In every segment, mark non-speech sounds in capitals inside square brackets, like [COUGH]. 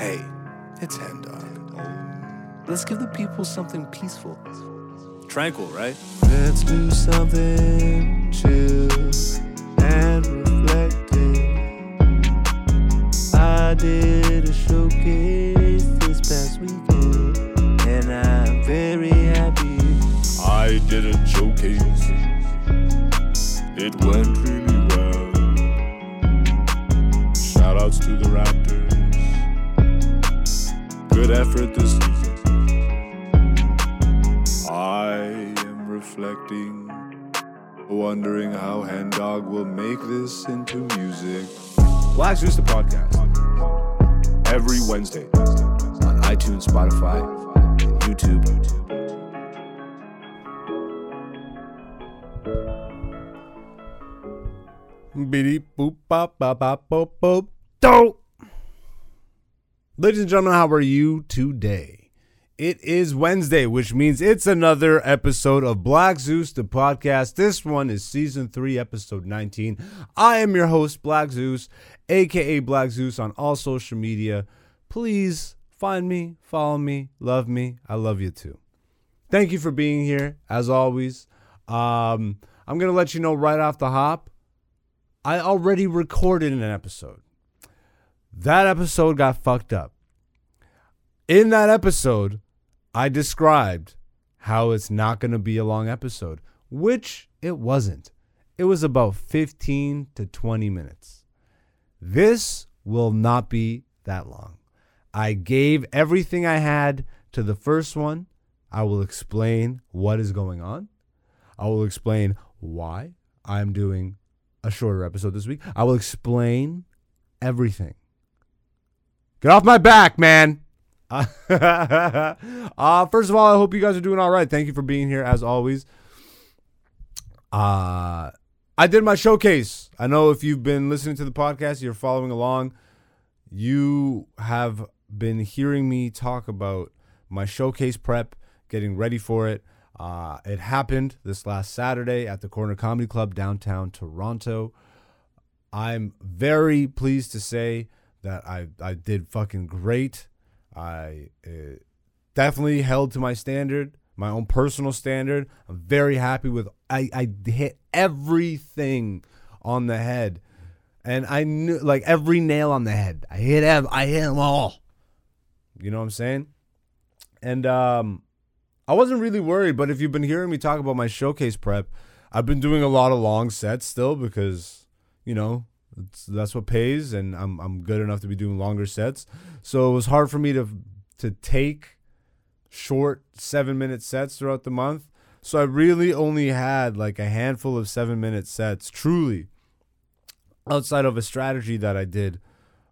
Hey, it's Hen Dog. Let's give the people something peaceful. Tranquil, right? Let's do something chill and reflective. I did a showcase this past weekend, and I'm very happy. I did a showcase. It went really Good effort this season. I am reflecting, wondering how Hen Dog will make this into music. Black Zeus the podcast. Every Wednesday on iTunes, Spotify, and YouTube. Beep boop bop bop bop boop boop do. Ladies and gentlemen, how are you today? It is Wednesday, which means it's another episode of Black Zeus, the podcast. This one is season three, episode 19. I am your host, Black Zeus, aka Black Zeus, on all social media. Please find me, follow me, love me. I love you too. Thank you for being here, as always. Um, I'm gonna let you know right off the hop. I already recorded an episode. That episode got fucked up. In that episode, I described how it's not going to be a long episode, which it wasn't. It was about 15 to 20 minutes. This will not be that long. I gave everything I had to the first one. I will explain what is going on. I will explain why I'm doing a shorter episode this week. I will explain everything. Get off my back, man. [LAUGHS] uh, first of all, I hope you guys are doing all right. Thank you for being here as always. Uh, I did my showcase. I know if you've been listening to the podcast, you're following along. You have been hearing me talk about my showcase prep, getting ready for it. Uh, it happened this last Saturday at the Corner Comedy Club downtown Toronto. I'm very pleased to say that I, I did fucking great. I uh, definitely held to my standard, my own personal standard. I'm very happy with I, I hit everything on the head. And I knew like every nail on the head. I hit ev- I hit them all. You know what I'm saying? And um I wasn't really worried, but if you've been hearing me talk about my showcase prep, I've been doing a lot of long sets still because, you know, that's what pays, and I'm I'm good enough to be doing longer sets. So it was hard for me to to take short seven minute sets throughout the month. So I really only had like a handful of seven minute sets, truly, outside of a strategy that I did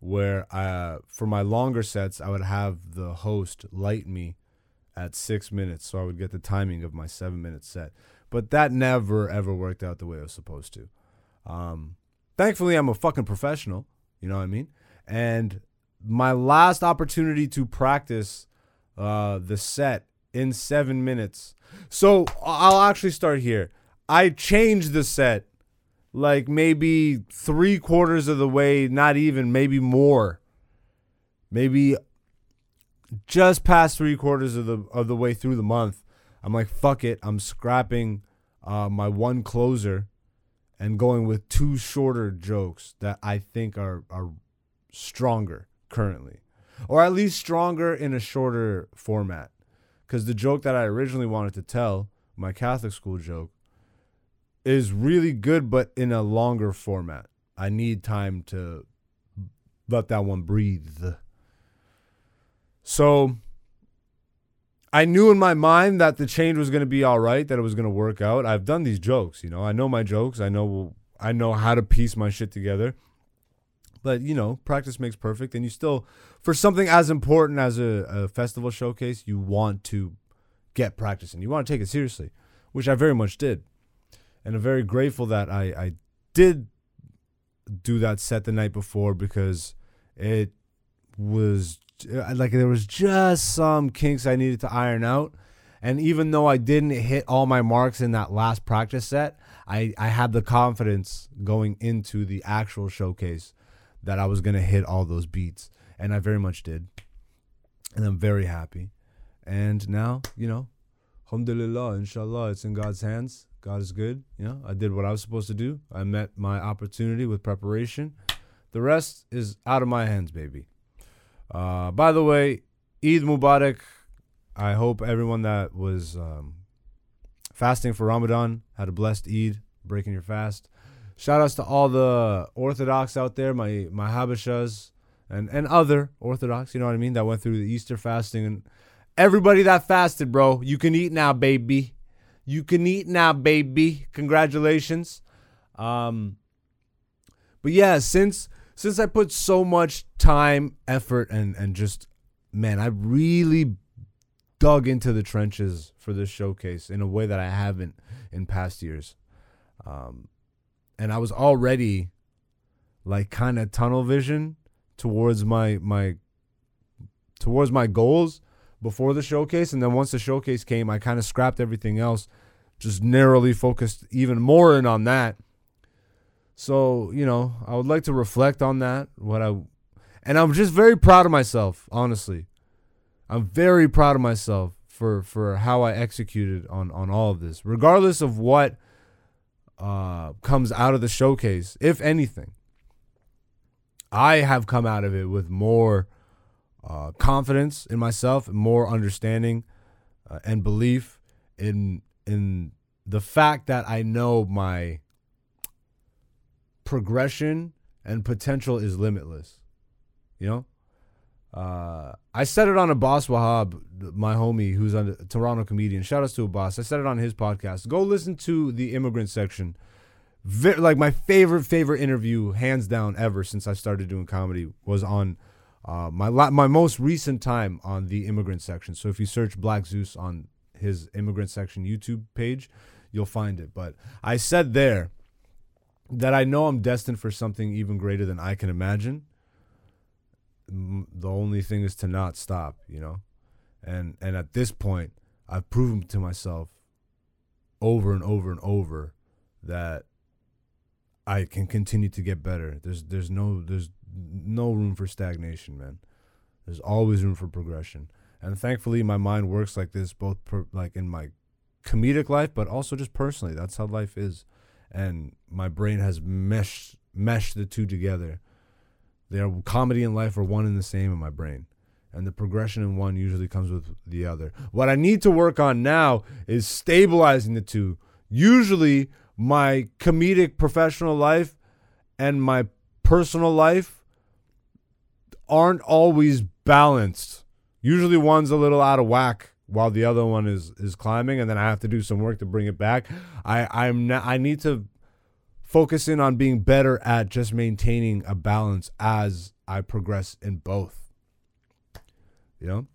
where uh, for my longer sets, I would have the host light me at six minutes, so I would get the timing of my seven minute set. But that never ever worked out the way it was supposed to. Um, thankfully, I'm a fucking professional. You know what I mean? And my last opportunity to practice uh, the set in seven minutes. So I'll actually start here. I changed the set like maybe three quarters of the way, not even, maybe more. Maybe just past three quarters of the of the way through the month, I'm like, fuck it. I'm scrapping uh, my one closer and going with two shorter jokes that I think are are stronger currently, or at least stronger in a shorter format. Because the joke that I originally wanted to tell, my Catholic school joke, is really good, but in a longer format. I need time to let that one breathe. So I knew in my mind that the change was going to be all right, that it was going to work out. I've done these jokes, you know. I know my jokes. I know I know how to piece my shit together. But, you know, practice makes perfect and you still for something as important as a, a festival showcase, you want to get practicing. You want to take it seriously, which I very much did. And I'm very grateful that I I did do that set the night before because it was Uh, like there was just some kinks I needed to iron out. And even though I didn't hit all my marks in that last practice set, I, I had the confidence going into the actual showcase that I was going to hit all those beats. And I very much did. and I'm very happy. And now, you know, alhamdulillah, inshallah, it's in God's hands. God is good. You know, I did what I was supposed to do. I met my opportunity with preparation. The rest is out of my hands, baby. Uh, by the way, Eid Mubarak. I hope everyone that was um, fasting for Ramadan had a blessed Eid, breaking your fast. Shout outs to all the Orthodox out there, my my Habashas and and other Orthodox, you know what I mean, that went through the Easter fasting and everybody that fasted, bro. You can eat now, baby. You can eat now, baby. Congratulations. Um but yeah, since since I put so much time, effort and and just man, I really dug into the trenches for this showcase in a way that I haven't in past years. Um and I was already like kind of tunnel vision towards my my towards my goals before the showcase and then once the showcase came I kind of scrapped everything else just narrowly focused even more in on that so you know I would like to reflect on that what I and I'm just very proud of myself honestly I'm very proud of myself for for how I executed on on all of this regardless of what uh, comes out of the showcase, if anything. I have come out of it with more uh, confidence in myself, more understanding, uh, and belief in in the fact that I know my progression and potential is limitless. You know, uh, I said it on Abbas Wahab, my homie who's a Toronto comedian. Shout outs to a boss. I said it on his podcast. Go listen to the immigrant section. Like my favorite favorite interview, hands down ever since I started doing comedy, was on uh, my la- my most recent time on the immigrant section. So if you search Black Zeus on his immigrant section YouTube page, you'll find it. But I said there that I know I'm destined for something even greater than I can imagine the only thing is to not stop, you know? And and at this point, I've proven to myself over and over and over that I can continue to get better. There's there's no there's no room for stagnation, man. There's always room for progression. And thankfully my mind works like this both per, like in my comedic life but also just personally. That's how life is. And my brain has meshed meshed the two together their comedy and life are one and the same in my brain. And the progression in one usually comes with the other. What I need to work on now is stabilizing the two. Usually, my comedic professional life and my personal life aren't always balanced. Usually, one's a little out of whack while the other one is is climbing, and then I have to do some work to bring it back. I I'm not, I need to focus in on being better at just maintaining a balance as I progress in both. You know?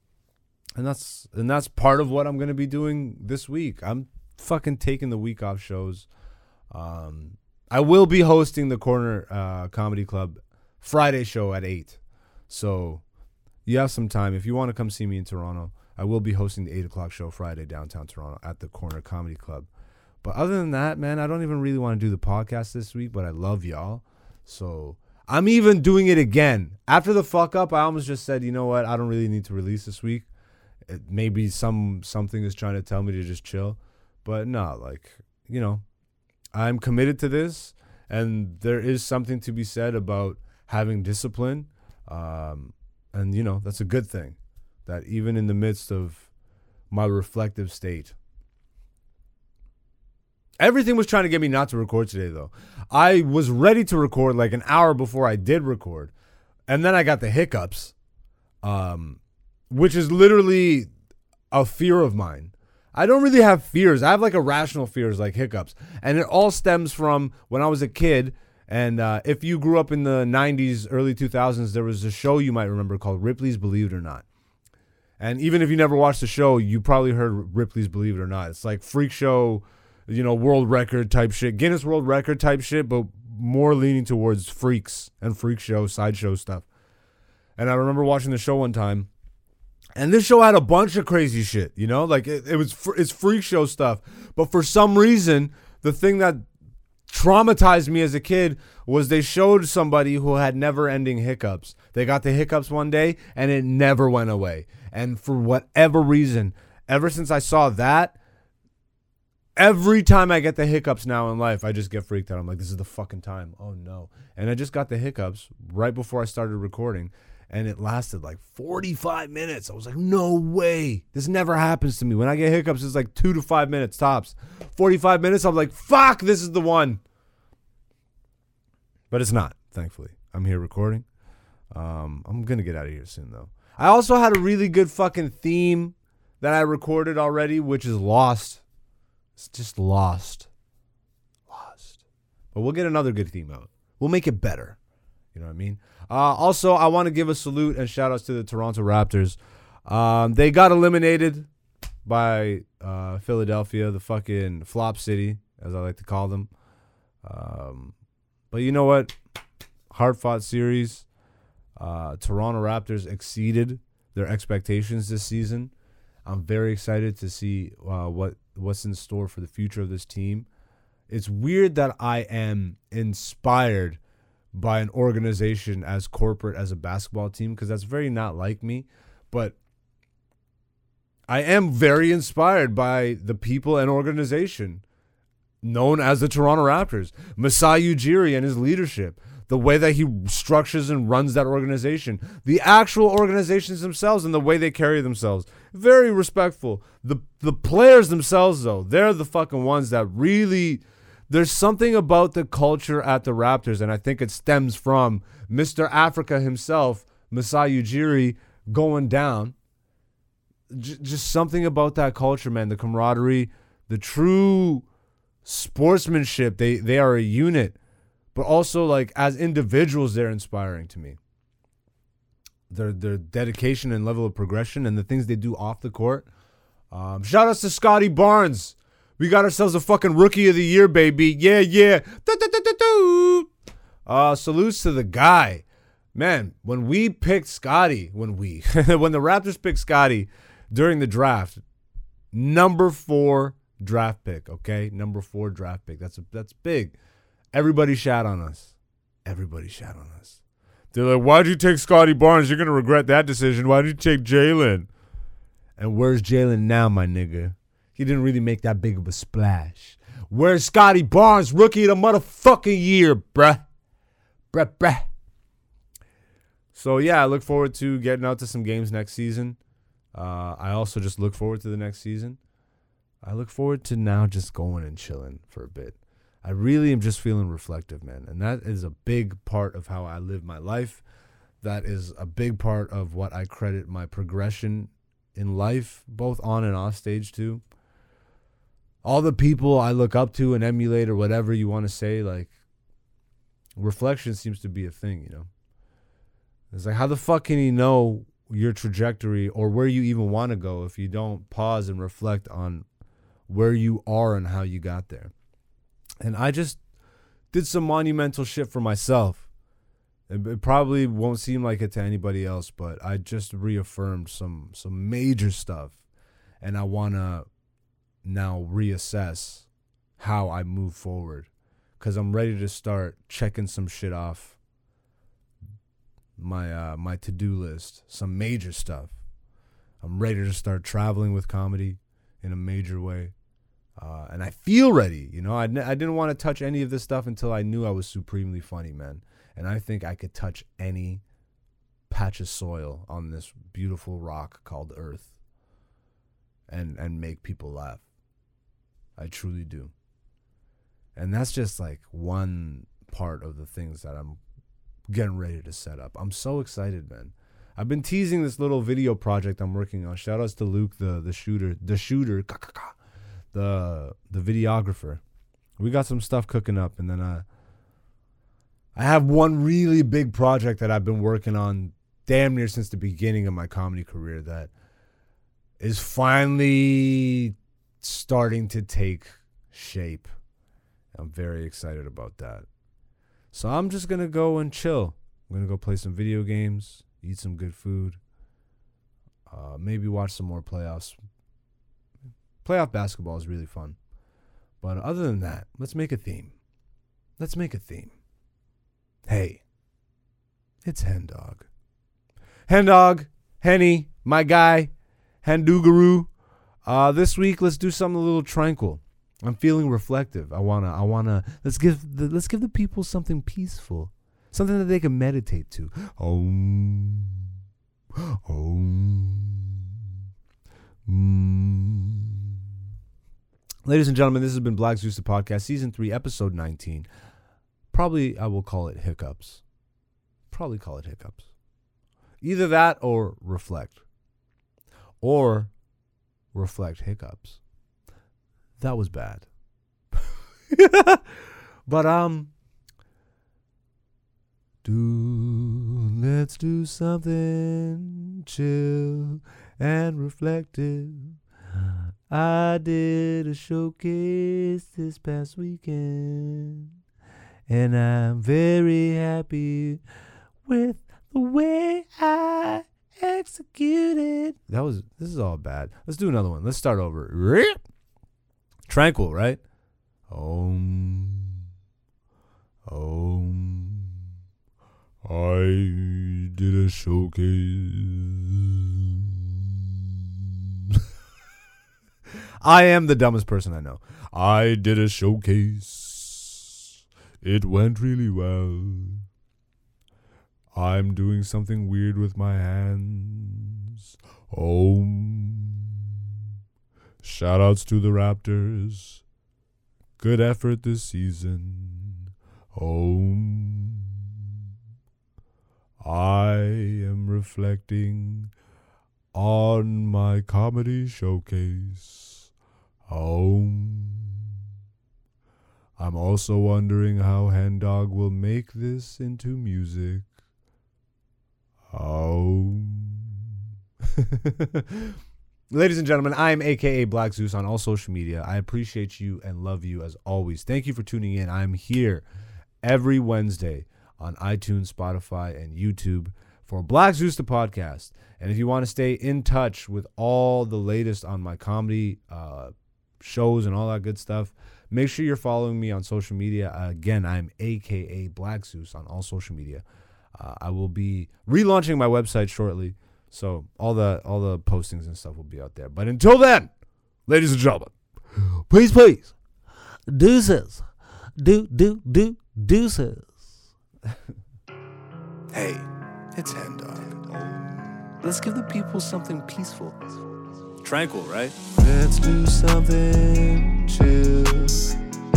And that's and that's part of what I'm gonna be doing this week. I'm fucking taking the week off shows. Um I will be hosting the corner uh, comedy club Friday show at eight. So you have some time. If you want to come see me in Toronto, I will be hosting the eight o'clock show Friday downtown Toronto at the corner comedy club. But other than that, man, I don't even really want to do the podcast this week, but I love y'all. So I'm even doing it again. After the fuck up, I almost just said, you know what? I don't really need to release this week. It, maybe some something is trying to tell me to just chill. But no, like, you know, I'm committed to this and there is something to be said about having discipline. Um, and you know, that's a good thing. That even in the midst of my reflective state, Everything was trying to get me not to record today, though. I was ready to record like an hour before I did record, and then I got the hiccups, um, which is literally a fear of mine. I don't really have fears. I have like irrational fears, like hiccups, and it all stems from when I was a kid. And uh, if you grew up in the '90s, early 2000s, there was a show you might remember called Ripley's Believe It or Not. And even if you never watched the show, you probably heard Ripley's Believe It or Not. It's like freak show you know, world record type shit, Guinness World Record type shit, but more leaning towards freaks and freak show, sideshow stuff. And I remember watching the show one time, and this show had a bunch of crazy shit, you know, like it, it was it's freak show stuff. But for some reason, the thing that traumatized me as a kid was they showed somebody who had never ending hiccups. They got the hiccups one day and it never went away. And for whatever reason, ever since I saw that, every time I get the hiccups now in life, I just get freaked out. I'm like, this is the fucking time. Oh no. And I just got the hiccups right before I started recording. And it lasted like 45 minutes. I was like, no way. This never happens to me. When I get hiccups, it's like two to five minutes tops. 45 minutes, I'm like, fuck, this is the one. But it's not, thankfully. I'm here recording. Um, I'm going to get out of here soon, though. I also had a really good fucking theme that I recorded already, which is Lost. It's just lost. Lost. But we'll get another good theme out. We'll make it better. You know what I mean? Uh, also, I want to give a salute and shout outs to the Toronto Raptors. Um, they got eliminated by uh, Philadelphia, the fucking flop city, as I like to call them. Um, but you know what? Hard fought series. Uh, Toronto Raptors exceeded their expectations this season. I'm very excited to see uh, what what's in store for the future of this team. It's weird that I am inspired by an organization as corporate as a basketball team because that's very not like me, but I am very inspired by the people and organization known as the Toronto Raptors. Masai Ujiri and his leadership, the way that he structures and runs that organization, the actual organizations themselves and the way they carry themselves. Very respectful. The the players themselves though, they're the fucking ones that really there's something about the culture at the Raptors and I think it stems from Mr. Africa himself, Masai Ujiri going down. J- just something about that culture, man, the camaraderie, the true sportsmanship. They they are a unit, but also like as individuals, they're inspiring to me. Their their dedication and level of progression and the things they do off the court. Um, shout outs to Scottie Barnes. We got ourselves a fucking rookie of the year, baby. Yeah, yeah. Uh, salutes to the guy. Man, when we picked Scottie, when we [LAUGHS] when the Raptors picked Scottie during the draft, number four draft pick, okay? Number four draft pick. That's a, that's big. Everybody shat on us. Everybody shat on us. They're like, why'd you take Scottie Barnes? You're gonna regret that decision. Why did you take Jalen? And where's Jalen now, my nigga? He didn't really make that big of a splash. Where's Scottie Barnes, rookie of the motherfucking year, bruh? Bruh, bruh. So yeah, I look forward to getting out to some games next season. Uh, I also just look forward to the next season. I look forward to now just going and chilling for a bit. I really am just feeling reflective, man. And that is a big part of how I live my life. That is a big part of what I credit my progression in life, both on and off stage, too. All the people I look up to and emulate, or whatever you want to say, like, reflection seems to be a thing, you know? It's like, how the fuck can you know your trajectory or where you even want to go if you don't pause and reflect on where you are and how you got there. And I just did some monumental shit for myself. It, probably won't seem like it to anybody else, but I just reaffirmed some some major stuff, and I want to now reassess how I move forward, cause I'm ready to start checking some shit off my uh, my to do list, some major stuff. I'm ready to start traveling with comedy in a major way. Uh, and I feel ready. You know, I, n- I didn't want to touch any of this stuff until I knew I was supremely funny, man. And I think I could touch any patch of soil on this beautiful rock called Earth and and make people laugh. I truly do. And that's just like one part of the things that I'm getting ready to set up. I'm so excited, man. I've been teasing this little video project I'm working on. Shout outs to Luke, the the shooter, the shooter, the the videographer. We got some stuff cooking up, and then uh, I have one really big project that I've been working on damn near since the beginning of my comedy career that is finally starting to take shape. I'm very excited about that. So I'm just gonna go and chill. I'm gonna go play some video games, eat some good food, uh, maybe watch some more playoffs. Playoff basketball is really fun. But other than that, let's make a theme. let's make a theme. Hey, it's Hen Dog. Hen Dog, Henny, my guy, Hendugaroo. Uh, this week, let's do something a little tranquil. I'm feeling reflective. I wanna, I wanna. Let's give the, let's give the people something peaceful, something that they can meditate to. Om, om, mm. Ladies and gentlemen, this has been Black Zeus the podcast, season three, episode 19. Probably I will call it hiccups. Probably call it hiccups. Either that or reflect. Or reflect hiccups. That was bad. [LAUGHS] but um do let's do something chill and reflective. I did a showcase this past weekend and I'm very happy with the way I executed. That was this is all bad. Let's do another one. Let's start over. [LAUGHS] Tranquil, right? Om. Om. I did a showcase. [LAUGHS] I am the dumbest person I know. I did a showcase. It went really well. I'm doing something weird with my hands. Om. Shoutouts to the Raptors. Good effort this season. Om. I am reflecting on my comedy showcase. Om. I'm also wondering how Hen Dog will make this into music. Oh. [LAUGHS] Ladies and gentlemen, I'm AKA Black Zeus on all social media. I appreciate you and love you as always. Thank you for tuning in. I'm here every Wednesday on iTunes, Spotify, and YouTube for Black Zeus the podcast. And if you want to stay in touch with all the latest on my comedy uh, shows and all that good stuff, make sure you're following me on social media. Uh, again, I'm AKA Black Zeus on all social media. Uh, I will be relaunching my website shortly, so all the all the postings and stuff will be out there. But until then, ladies and gentlemen, please, please, deuces, do do do deuces. [LAUGHS] Hey, it's Hen Dog. Let's give the people something peaceful. Tranquil, right? Let's do something chill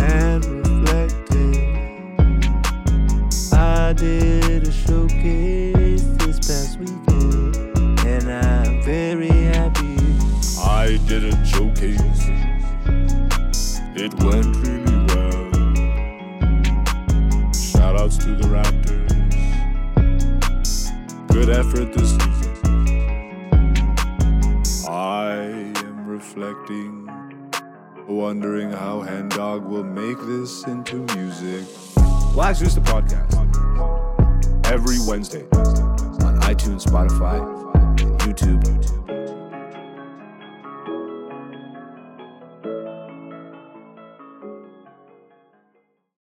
and I did a showcase this past weekend, and I'm very happy. I did a showcase. It went really well. Shoutouts to the Raptors. Good effort this season. I am reflecting, wondering how Hen Dog will make this into music. Black Zeus the podcast Every Wednesday. on iTunes, Spotify, and YouTube.